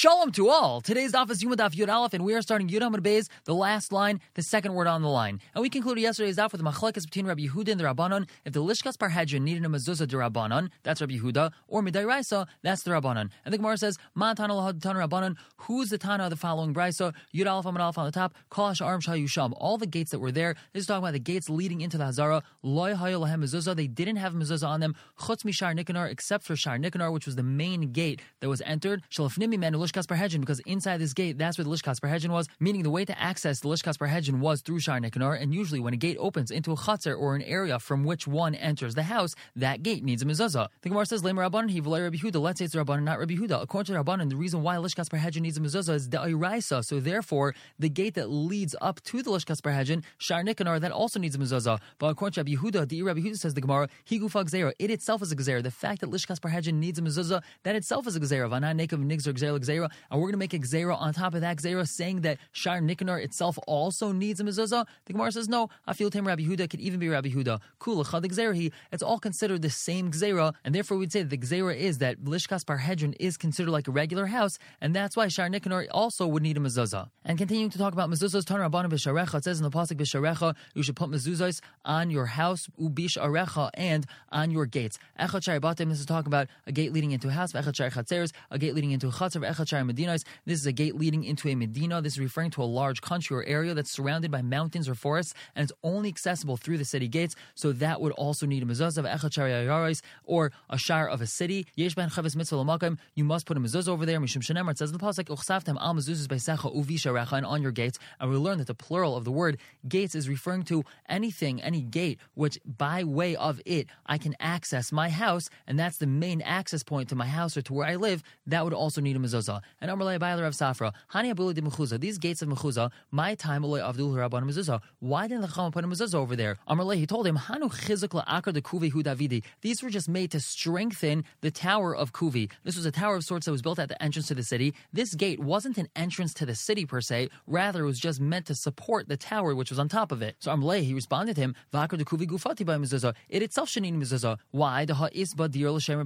Shalom to all. Today's daf is Yoma Daf Yud Aleph, and we are starting Yud Amud Beis, the last line, the second word on the line. And we concluded yesterday's daf with machlekes between Rabbi Yehuda and the Rabbanon. If the Lishkas Parhedrin needed a mezuzah de Rabbanon, that's Rabbi Yehuda, or Midai Raisa, that's the Rabbanon. And the Gemara says, Man Tana Lahad Rabbanon, who's the Tana of the following Brisa? Yud Aleph Amud Aleph on the top, Kalash Arm Shah Yusham. All the gates that were there, this is talking about the gates leading into the Hazara. Loy Hayel Lahem Mezuzah, they didn't have mezuzah on them, Chutz Mishar Nikanor, except for Shar Nikanor, which was the main gate that was entered. Shalafnimi Men Lishkas Parhedrin, because inside this gate, that's where the Lishkas Parhedrin was, meaning the way to access the Lishkas Parhedrin was through Shar Nikanor, and usually when a gate opens into a chutzner or an area from which one enters the house, that gate needs a mezuzah. The Gemara says, Lemer Rabbanon, he Rabbi Huda. Let's say it's Rabbanon, not Rabbi Huda. According to Rabbanon, the reason why Lishkas Parhedrin needs a mezuzah is the Iraisa. So therefore, the gate that leads up to the Lishkas Parhedrin, Shar Nikanor, that also needs a mezuzah. But according to Rabbi Huda, the Rabbi Huda says the Gemara, he gufa gzera. It itself is a gzera. The fact that Lishkas Parhedrin needs a mezuzah, that itself is a gzera. Vana nekav nigzer gzera gzera. And we're going to make a gzera on top of that gzera, saying that Shar Nikanor itself also needs a mezuzah. The Gemara says no. I feel Tim Rabbi Huda could even be Rabbi Huda. Kula chad gzera. It's all considered the same gzera, and therefore we'd say that the gzera is that Lishkas Parhedrin is considered like a regular house, and that's why Shar Nikanor also would need a mezuzah. And continuing to talk about mezuzahs, Rabbanim b'sharecha. It says in the pasuk b'sharecha, you should put mezuzahs on your house ubish arecha and on your gates. Echad shari. This is talking about a gate leading into a house. Echad shari chatzeres, a gate leading into a chatzar. Echad This is a gate leading into a medina. This is referring to a large country or area that's surrounded by mountains or forests, and it's only accessible through the city gates. So that would also need a mezuzah of ayaris or a shar of a city. Yesh ben chavis mitzvah. You must put a mezuzah over there. Mishum shenemar. It says the pasuk uchsaftem al mezuzahs beisecha uvisharecha and on your gates. And we learn that the plural of the word gates is referring to anything, any gate, which by way of it I can access my house, and that's the main access point to my house or to where I live. That would also need a mezuzah. And Amalei Bailer of Safra, Hani Abuli de Mechuzah. These gates of Mechuzah, my time Ulay Avdul Rabban mezuzah. Why didn't the Chacham put a mezuzah over there? Amalei, he told him, Hanu Chizuk La'akar de Kuvi Hu Davidi. These were just made to strengthen the tower of Kuvi. This was a tower of sorts that was built at the entrance to the city. This gate wasn't an entrance to the city per se, rather it was just meant to support the tower which was on top of it. So Amalei, he responded to him, Vakar de Kuvi Gufati by mezuzah. It itself need mezuzah. Why? The Ha'isba Dir L'Shem.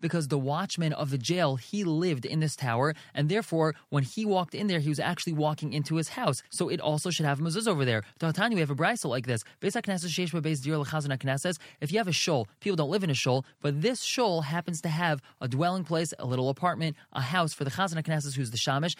Because the watchman of the jail, he lived in this tower, and therefore, when he walked in there, he was actually walking into his house. So it also should have a mezuzah over there. Ta'atani, we have a brisa like this. If you have a shul, people don't live in a shul, but this shul happens to have a dwelling place, a little apartment, a house for the Chazan HaKnesses, who's the Shamish,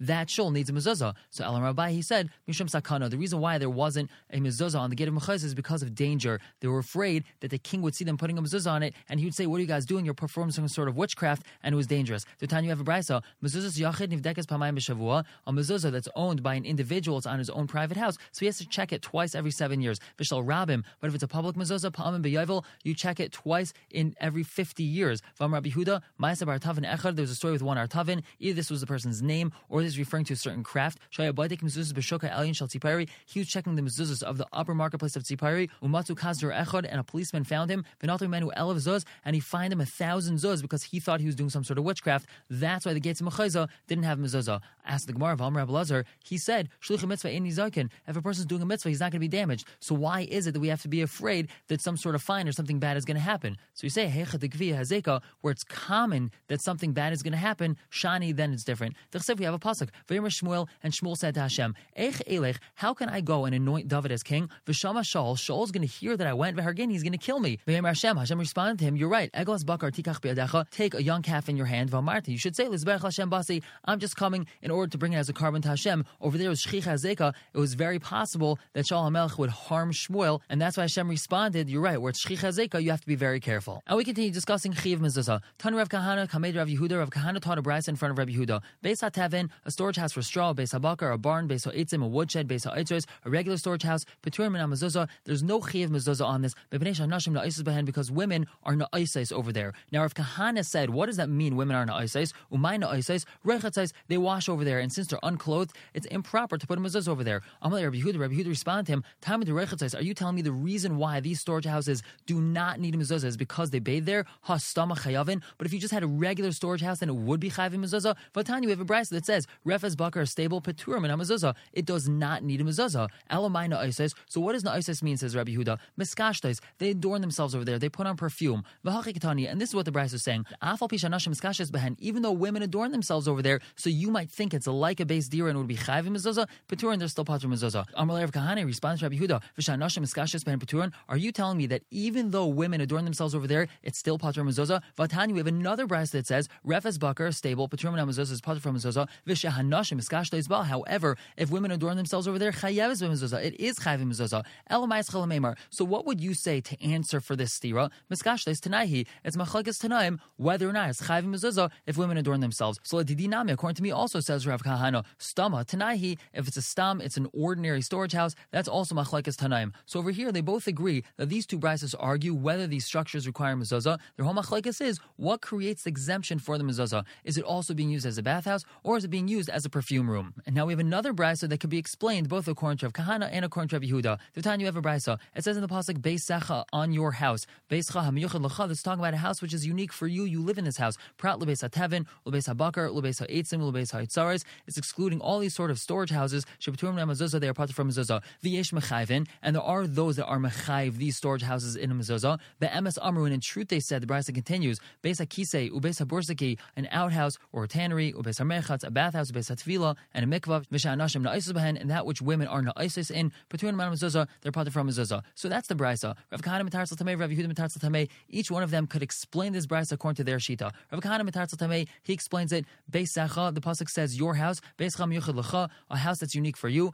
That shul needs a mezuzah. So Elam Rabbi, he said, Sakana. The reason why there wasn't a mezuzah on the gate of Mechaz is because of danger. They were afraid that the king would see them putting a mezuzah on it, and he would say, "What are you guys doing? You're performing some sort of witchcraft," and it was dangerous. Time you have a brisa, mezuzah yachid nivdekes pamayim b'shavua, a mezuzah that's owned by an individual, it's on his own private house, so he has to check it twice every seven years. Vishal rabim, but if it's a public mezuzah, pamim b'yayvel, you check it twice in every fifty years. Vam Rabbi Huda, artavin echad. There was a story with one artavin. Either this was the person's name, or this is referring to a certain craft. Shayabadik mezuzah b'shoka elyon shal tzipari. He was checking the mezuzahs of the upper marketplace of Tzipari. Umatu kazdur echad, and a policeman found him. V'natu menu elav zuz, and he fined him a thousand zuz because he thought he was doing some sort of witchcraft. That's why the gates of Mechayza didn't have mezuzah. Asked the Gemara of Amr Abelazar, he said, Shluch mitzvah in zakin. If a person's doing a mitzvah, he's not going to be damaged. So why is it that we have to be afraid that some sort of fine or something bad is going to happen? So we say, where it's common that something bad is going to happen, shani, then it's different. We have a pasuk. Shmuel, and Shmuel said to Hashem, Eich how can I go and anoint David as king? V'shama Shaul, Shaul's going to hear that I went, v'hargin, he's going to kill me. Hashem, Hashem responded to him, you're right. Tikach take a young calf in your hand, v'amarti. You should say, Hashem basi, I'm just coming in order to bring it as a korban to Hashem. Over there was Shchich Hazeka. It was very possible that Shaul HaMelech would harm Shmuel, and that's why Hashem responded, you're right, where it's Shchich Hazeka, you have to be very careful. And we continue discussing Chiv Mezuzah. Tan Rav Kahana, Kamed Rav Yehuda, Rav Kahana taught a brisa in front of Rav Yehuda. Beis HaTevin, a storage house for straw, Beis HaBakar, a barn, Beis HaEtzim, a woodshed, Beis HaEtzres, a regular storage house, Peturim and Mezuzah. There's no Chiv Mezuzah on this, because women are Na'isais over there. Now, if Kahana said, what does that mean, women are Na'isais? Umay Na'isais, Rechatzais, they wash over there, and since they're unclothed, it's improper to put a mezuzah over there. Amalei Rabbi Yehuda, Rabbi Yehuda responded to him, the Rechatzais, are you telling me the reason why these storage houses do not need a mezuzah is because they bathe there? Hastama Chayavin. But if you just had a regular storage house, then it would be Chayavin mezuzah. Vatani, we have a brisa that says, Refes Bakar, stable, Peturim, and a mezuzah. It does not need a mezuzah. Elamai Na'isais. So what does Na'isais mean, says Rabbi Yehuda? Miskashtais. They adorn themselves over there. They put on perfume. And this is what the brisa is saying. even though women adorn themselves over there, so you might think it's a like a base dira and would be chayvim mezuzah, Peturin, they're still patrim mezuzah. Amar Rav Kahana responds to Rabbi Yehuda, V'shanashim iskashis ben Peturin, are you telling me that even though women adorn themselves over there, it's still patrim mezuzah? Vatani, we have another brass that says, Refes bakar, stable, Peturim mezuzah is patrim mezuzah, V'shahanashim iskashis bal. However, if women adorn themselves over there, chayev ben mezuzah, it is chayvim mezuzah. Elamais chalamemar. So what would you say to answer for this stira? Miskashles tanahi, it's machlekes tanaim, whether or not it's chayvim mezuzah if women adorn themselves. So Didinami, according to me, also says Rav Kahana, stama tanahi, if it's a stam, it's an ordinary storage house, that's also machlekes tanaim. So over here, they both agree that these two brises argue whether these structures require mezuzah. Their whole machlekes is what creates the exemption for the mezuzah. Is it also being used as a bathhouse, or is it being used as a perfume room? And now we have another brisa that could be explained both according to Rav Kahana and according to Rav Yehuda. The time you have a brisa, it says in the pasuk Beis Secha on your house. Beis Lecha, that's talking about a house which is unique for you. You live in this house. Prat lebeis hatevin, lebeis habakar, lebeis ha'etzim, lebeis ha'itzares. It's excluding all these sort of storage houses. Shebeturim mezuzah, they are part from mezuzah. V'yesh mechayvin, and there are those that are mechayv these storage houses in a mezuzah. The emes amru, in truth they said, the brisa continues. Beis hakisei, ubeis habursaki, an outhouse or a tannery, ubeis harmechatz, a bathhouse, ubeis hatvila, and a mikvah, v'shanashim na'isus behen, and that which women are na'isus in. Beturim mezuzah, they're part from mezuzah. So that's the brisa. Rav Kahana mitar tamei, Rav Yehuda mitar tamei. Each one of them could explain this brisa according to their shita. Rav Kahana mitar tamei, he explains it. Beis secha, the pasuk says your house. A house that's unique for you.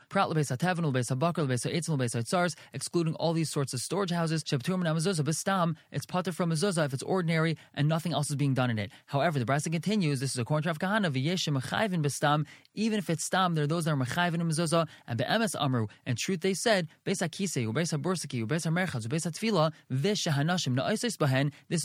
Excluding all these sorts of storage houses. It's pater from mezuzah if it's ordinary and nothing else is being done in it. However, the brisa continues. This is according to Rav Kahana. Even if it's stam, there are those that are mechayvin in mezuzah and be'emes amru. In truth, they said. This is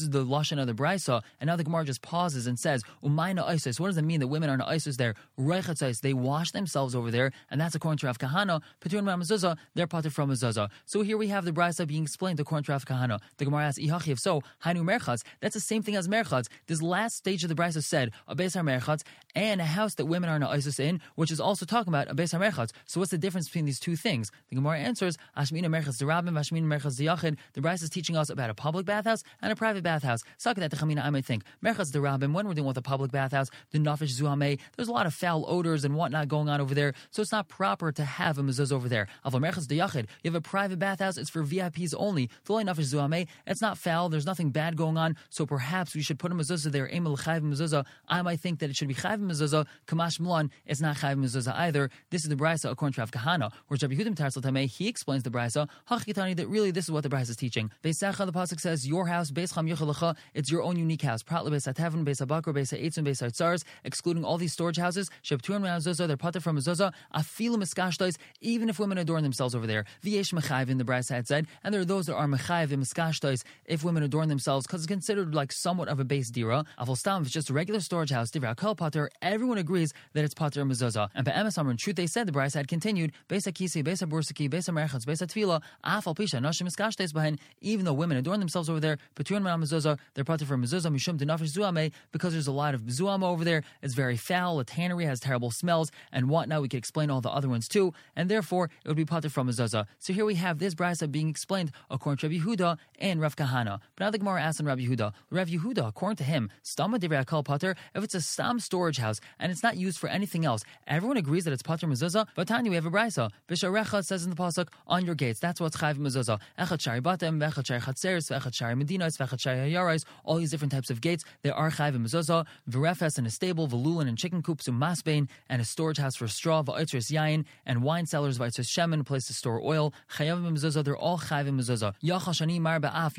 the lashon of the brisa, and now the Gemara just pauses and says. What does it mean that women are na'osis there? Reichatzais, they wash themselves over there, and that's according to Rav Kahana. Peturin mezuzah, they're parted from mezuzah. So here we have the brisa being explained according to Rav Kahana. The Gemara asks, "Ihachi." If so, hainu merchatz. That's the same thing as merchatz. This last stage of the brisa said a beis merchatz and a house that women are na'osis in, which is also talking about a beis merchatz. So what's the difference between these two things? The Gemara answers, "Ashmina merchatz derabim, Ashmina merchatz yachid." The brisa is teaching us about a public bathhouse and a private bathhouse. Sakat Chamina, I might think. Merchatz derabim, when we're dealing with a public bathhouse, the nafish zuhame, there's a lot of foul odors and whatnot going on over there, so it's not proper to have a mezuzah over there. You have a private bathhouse, it's for VIPs only. It's not foul, there's nothing bad going on, so perhaps we should put a mezuzah there. I might think that it should be chayv mezuzah. Kamash it's not chayv mezuzah either. This is the brisa according to Rav Kahana, where Rabbi Yehudim Tarsal Tameh, he explains the brisa that really this is what the brisa is teaching. The pasuk says, your house, it's your own unique house. Excluding all these storage houses. Shebturim mezuzah, they're pater from mezuzah. Afilim iskashtais, even if women adorn themselves over there. V'yesh mechayv in the brisa had said, and there are those that are mechayv in iskashtais if women adorn themselves because it's considered like somewhat of a base dira. Avol stam, if it's just a regular storage house, divra kol pater, everyone agrees that it's pater mezuzah. And by Emes in truth, they said the brisa had continued. Beis hakisi, beis habursaki, beis hamerchatz, beis hatfila, afal pisha, nashim iskashtais behind. Even though women adorn themselves over there, Peturim mezuzah, they're pater from mezuzah mishum denafish zuame because there's a lot of zuama over there. It's very foul. A tannery has terrible smells and whatnot. We could explain all the other ones too, and therefore it would be pater from mezuzah. So here we have this brisa being explained according to Rabbi Yehuda and Rav Kahana. But now the Gemara asks on Rabbi Yehuda. Rav Yehuda, according to him, stama divrei akal pater. If it's a stam storage house and it's not used for anything else, everyone agrees that it's pater mezuzah. But Tanya, we have a brisa. Bisharecha says in the pasuk on your gates. That's what's chayv mezuzah. Echad shari batem, echad shari chatzeres, echad shari medinas, echad shari hayarais. All these different types of gates. There are chayv mezuzah. V'refes in a stable, v'lulin and chicken coops, and a storage house for straw, v'oitris yain and wine cellars, v'oitris shemen, a place to store oil. Chayav mezuzah. They're all chayv mezuzah. Mar ba'af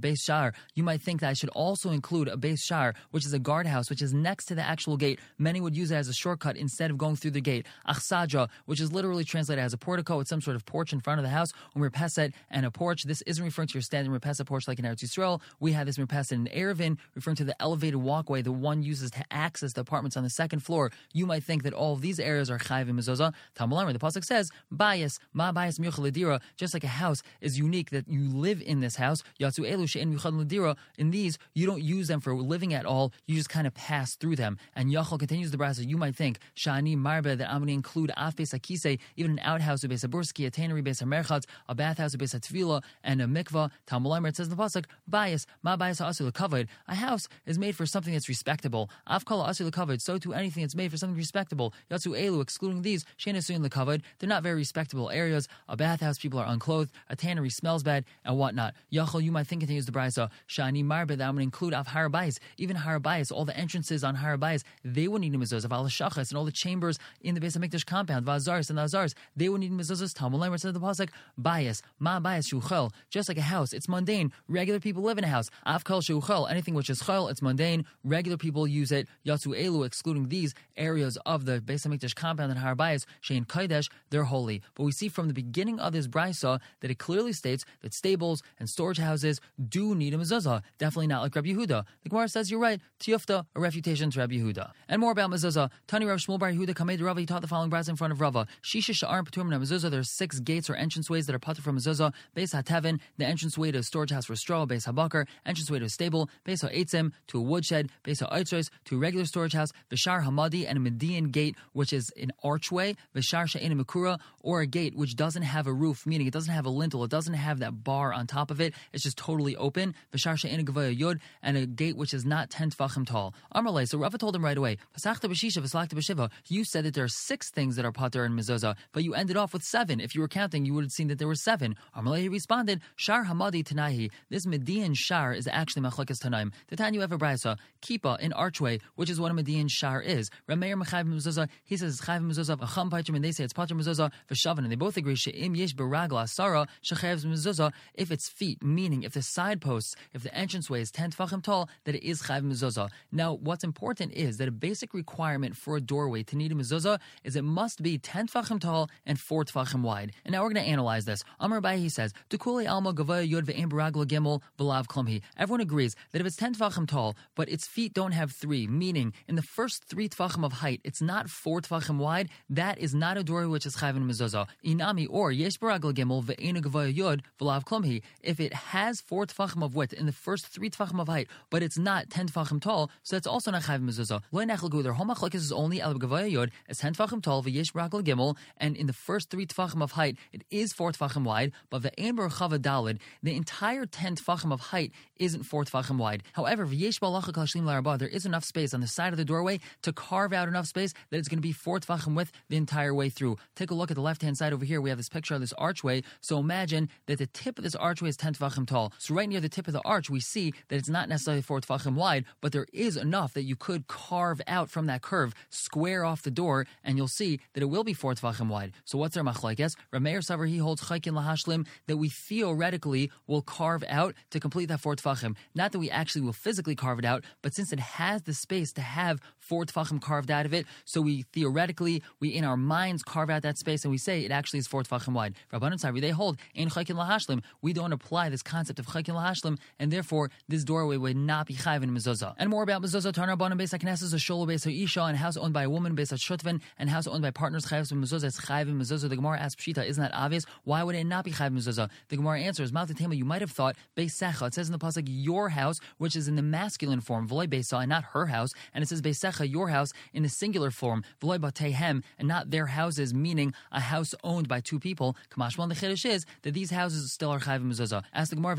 beis shar. You might think that I should also include a beis shar, which is a guardhouse, which is next to the actual gate. Many would use it as a shortcut instead of going through the gate. Achsaja, which is literally translated as a portico. It's some sort of porch in front of the house. Umirpeset and a porch. This isn't referring to your standard mirpeset porch like in Eretz Yisrael. We have this mirpeset in Erevin, referring to the elevated walkway the one uses to access the apartments on the second floor. You might think that all these areas are chayv and mezuzah. Tamalamar, the pasuk says, bias, ma bias ladira, just like a house is unique that you live in this house. Yatsu elu she'en ladira. In these, you don't use them for living at all. You just kind of pass through them. And Yachal continues the brasa. You might think shani marbe that I'm going to include af beis akise, even an outhouse of beis aburski, a tannery beis merchatz, a bathhouse of beis tvila, and a mikvah. Talmud it says in the pasuk, bias, ma bias asul covered. A house is made for something that's respectable. Afkala asil covered. So to anything that's made for something respectable. Yatsu elu, excluding these, shenesuin covered. They're not very respectable areas. A bathhouse, people are unclothed. A tannery smells bad, and whatnot. Yachol, you might think continues the brisa. Shani marbe that would include av harabais, even harabais, all the entrances on harabais. They would need mezuzah. Val and all the chambers in the base of Mikdash compound. Vazars and azars. They would need mezuzahs. Talmud Lemer says the pasuk bias ma bias shuchel. Just like a house, it's mundane. Regular people live in a house. Avkal shuchel. Anything which is chel, it's mundane. Regular people use it. Yatsu elu, excluding these areas of the base of Mikdash compound and harabais. Shein kaidesh, they're holy. But we see from the beginning of this brisa that it clearly states that stables and storage houses do need a mezuzah. Definitely not like Rabbi Yehuda. The Gemara says you're right. Tiyufta, a refutation to Rabbi Yehuda. And more about mezuzah. Tani Rav Shmuel Bar Yehuda Kamed Rava. He taught the following brisa in front of Rava. Shisha sha'ar paturim mezuzah. There are six gates or entranceways that are patur from mezuzah. Beis hatevin, the entranceway to a storage house for straw. Beis habakar, entranceway to a stable. Beis ha'etzim, to a woodshed. Beis ha'aitzros, to a regular storage house. Vishar hamadi, and a Median gate, which is an archway. Vishar she'ena makura, or a gate which doesn't have a roof, meaning it doesn't have a lintel, it doesn't have that bar on top of it. It's just totally open. V'shar she'ena gavaya yod, and a gate which is not ten tefachim tall. Amarle, so Rava told him right away, Pasachta b'shisha v'slakta b'shiva. You said that there are six things that are pater and mezuzah, but you ended off with seven. If you were counting, you would have seen that there were seven. Amarle, he responded, Shar hamadi tanahi. This Median shar is actually machlekes tanaim. The time you ever brisa, kipa, an archway, which is what a Median shar is. Rameir mechayiv mezuzah, he says it's chayiv mezuzah, a cham and they say it's pater mezuzah, v'shavan, and they both agree, she'im yesh beragla asara, shechayiv mezuzah, if it's feet, meaning if the side posts, if the entranceway is 10 tefachim tall, that it is chayv mezuzah. Now, what's important is that a basic requirement for a doorway to need a mezuzah is it must be 10 tefachim tall and 4 tefachim wide. And now we're going to analyze this. Amar Bai, he says, Tukuli alma gavaya yod ve'em baragla gimel v'lav klumhi. Everyone agrees that if it's 10 tefachim tall, but its feet don't have three, meaning in the first three tefachim of height, it's not 4 tefachim wide, that is not a doorway which is chayv mezuzah. Inami, or yesh baragla gimel ve'en gavaya yod v'lav klumhi. If it has 4 tefachim of width in the first three tefachim of height, but it's not ten tefachim tall, so that's also not chayv mezuzah. Loy nechel home machlekes is only al gavaya yod as ten tefachim tall v'yesh brakal gimel, and in the first three tefachim of height, it is four tefachim wide. But the amber chava dalid, the entire ten tefachim of height isn't four tefachim wide. However, v'yesh balacha kalshlim larabah, there is enough space on the side of the doorway to carve out enough space that it's going to be four tefachim width the entire way through. Take a look at the left hand side over here. We have this picture of this archway. So imagine that the tip of this archway is ten tefachim tall. So right near the tip of the arch, we see that it's not necessarily four tefachim wide, but there is enough that you could carve out from that curve, square off the door, and you'll see that it will be four tefachim wide. So what's our machlekes? Rameir Savar he holds chaykin lahashlim that we theoretically will carve out to complete that four tefachim. Not that we actually will physically carve it out, but since it has the space to have four tefachim carved out of it, so we theoretically we in our minds carve out that space and we say it actually is four tefachim wide. Rabbanan Savar they hold in chaykin lahashlim we don't apply this concept of chaykin lahashlim, and therefore this doorway would not be chayv in mezuzah. And more about mezuzah, Tarnar Banim Beis HaKnesses, a sholo Beis Isha, and house owned by a woman Beis HaShutvin, and house owned by partners chayv in mezuzah. It's chayv in mezuzah. The Gemara asks Pshita, isn't that obvious? Why would it not be chayv in mezuzah? The Gemara answers, Maltatema, you might have thought Beis Secha. It says in the pasuk your house, which is in the masculine form, V'loy Beisa, and not her house, and it says Beis Secha, your house, in the singular form, V'loy Batehem, and not their houses, meaning a house owned by two people. Kamashmal the Chiddush is that these houses still are chayv mezuzah. Ask the Gemara,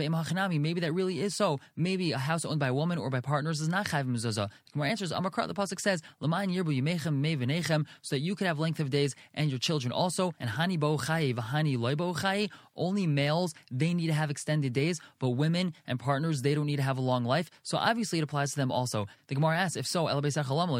maybe that really is so. Maybe a house owned by a woman or by partners is not chayv mezuzah. The Gemara answers, Amakrat, the pasuk says, L'mayin yirbu yimechem me so that you could have length of days and your children also. And hani bo chayi v'hani loy bo chayi. Only males they need to have extended days, but women and partners they don't need to have a long life. So obviously it applies to them also. The Gemara asks, if so, el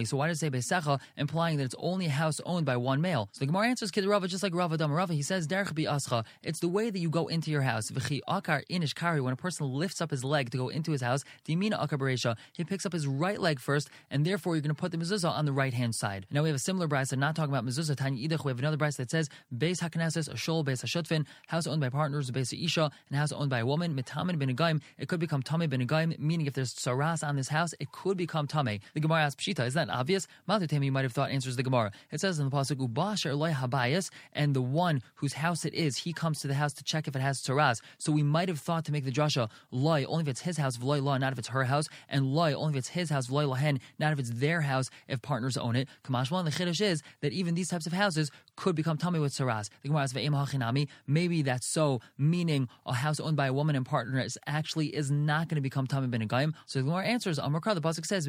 So why does it say beisecha, implying that it's only a house owned by one male? So the Gemara answers, Kid Rava, just like Rava Dam he says, derech ascha. It's the way that you go into your house. V'chi akar inish kari. When a person lifts up his leg to go into his house, dimina akar beresha. He picks up his right leg first, and therefore you're going to put the mezuzah on the right hand side. Now we have a similar brisa, not talking about mezuzah. Tanya idach. We have another brisa that says beis hakneses, a shol, beis hashutfin, house owned by partners, beis isha, and house owned by a woman. Mitamin ben It could become tame ben meaning if there's saras on this house, it could become tame. The Gemara asks Pshita, that obvious? Matutemi, you might have thought answers the Gemara. It says in the pasuk Ubasher loy habayas, and the one whose house it is, he comes to the house to check if it has tzaraz. So we might have thought to make the drasha loy only if it's his house, v'loy law, not if it's her house, and loy only if it's his house, v'loy lahen, not if it's their house, if partners own it. Kamashwan, the chiddush is that even these types of houses could become tummy with tzaraz. The Gemara says maybe that's so, meaning a house owned by a woman and partners actually is not going to become tummy ben So the Gemara answers, Amar the pasuk says,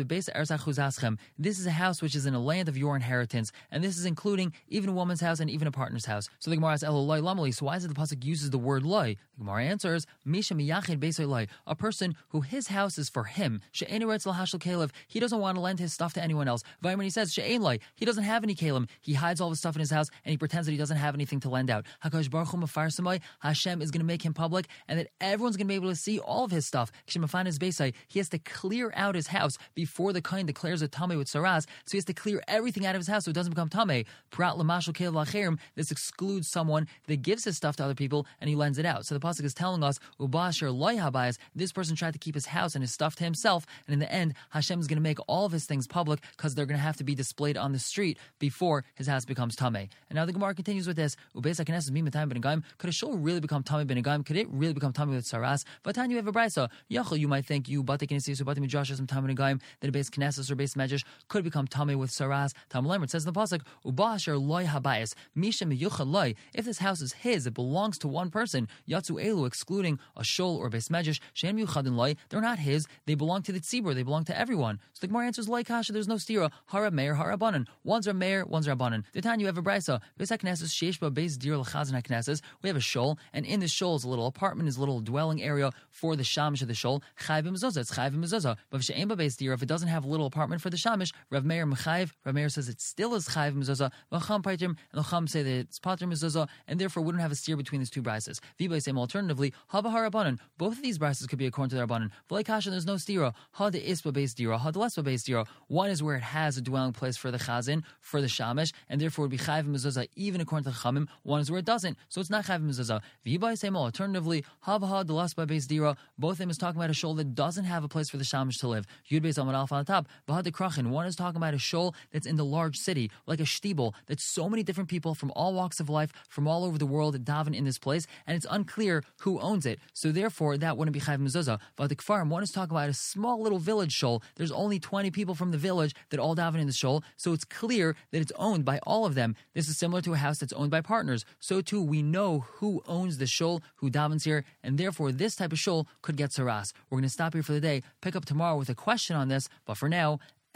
this is a house which is in a land of your inheritance, and this is including even a woman's house and even a partner's house. So the Gemara asks, Eloloi lamali, so why is it the pasuk uses the word loy? The Gemara answers, Misha miyachid loy, a person who his house is for him. She'any writes l'hashul kalev. He doesn't want to lend his stuff to anyone else. Vayman says, She'ein loy, he doesn't have any kalim. He hides all his stuff in his house and he pretends that he doesn't have anything to lend out. Hakadosh Baruch Hu Hashem is going to make him public, and that everyone's going to be able to see all of his stuff. He has to clear out his house before the kind declares a tame with so he has to clear everything out of his house so it doesn't become tame. Prat This excludes someone that gives his stuff to other people and he lends it out. So the pasuk is telling us ubasher loy habayas. This person tried to keep his house and his stuff to himself, and in the end, Hashem is going to make all of his things public because they're going to have to be displayed on the street before his house becomes tame. And now the Gemara continues with this. Could a shul really become tame ben Could it really become tame with saras? But you have a brisa. Yachol, you might think you batik or batik midrash some tame ben that a base knesses or base medrash could become tame with saras. Tam Lemer says in the pasuk ubasher loy habayis misha miyuchad loy. If this house is his, it belongs to one person. Yatsu elu, excluding a shul or base medrash. Shem yuchadin loy. They're not his. They belong to the tzibur. They belong to everyone. So the Gemara answers loy kasha. There's no stira. Hara meir hara banan. One's a mayor, one's a rabbanan. The time you have a brisa. Base knesses sheshba base dir lachazan knesses. We have a shul, and in the shul is a little apartment, is a little dwelling area for the shamish of the shul. Chayvim mezuzah. It's chayvim mezuzah. But if it doesn't have a little apartment for the shamish, Rav Meir mechayiv. Rav Meir says it still is chayvim mezuzah. V'cham paitim and cham say that it's patrim mezuzah, and therefore don't have a steer between these two brises. V'bay say alternatively haba harabanan. Both of these brises could be according to the rabbanan. V'lay kasha there's no stira. Ha de isba base dira. Ha de lesba base dira. One is where it has a dwelling place for the chazin for the shamish, and therefore would be chayvim mezuzah even according to the chamim. One is where it doesn't, so it's not chayvim mezuzah. V'bay say alternatively haba de lesba base dira. Both of them is talking about a shul that doesn't have a place for the shamish to live. Yud base on the top. V'had de krachin. One is talking about a shul that's in the large city, like a shtibel, that's so many different people from all walks of life, from all over the world, daven in this place, and it's unclear who owns it. So therefore, that wouldn't be chayv mezuzah. But the kfarim, one is talking about a small little village shul. There's only 20 people from the village that all daven in the shul, so it's clear that it's owned by all of them. This is similar to a house that's owned by partners. So too, we know who owns the shul, who davens here, and therefore this type of shul could get saras. We're going to stop here for the day, pick up tomorrow with a question on this, but for now,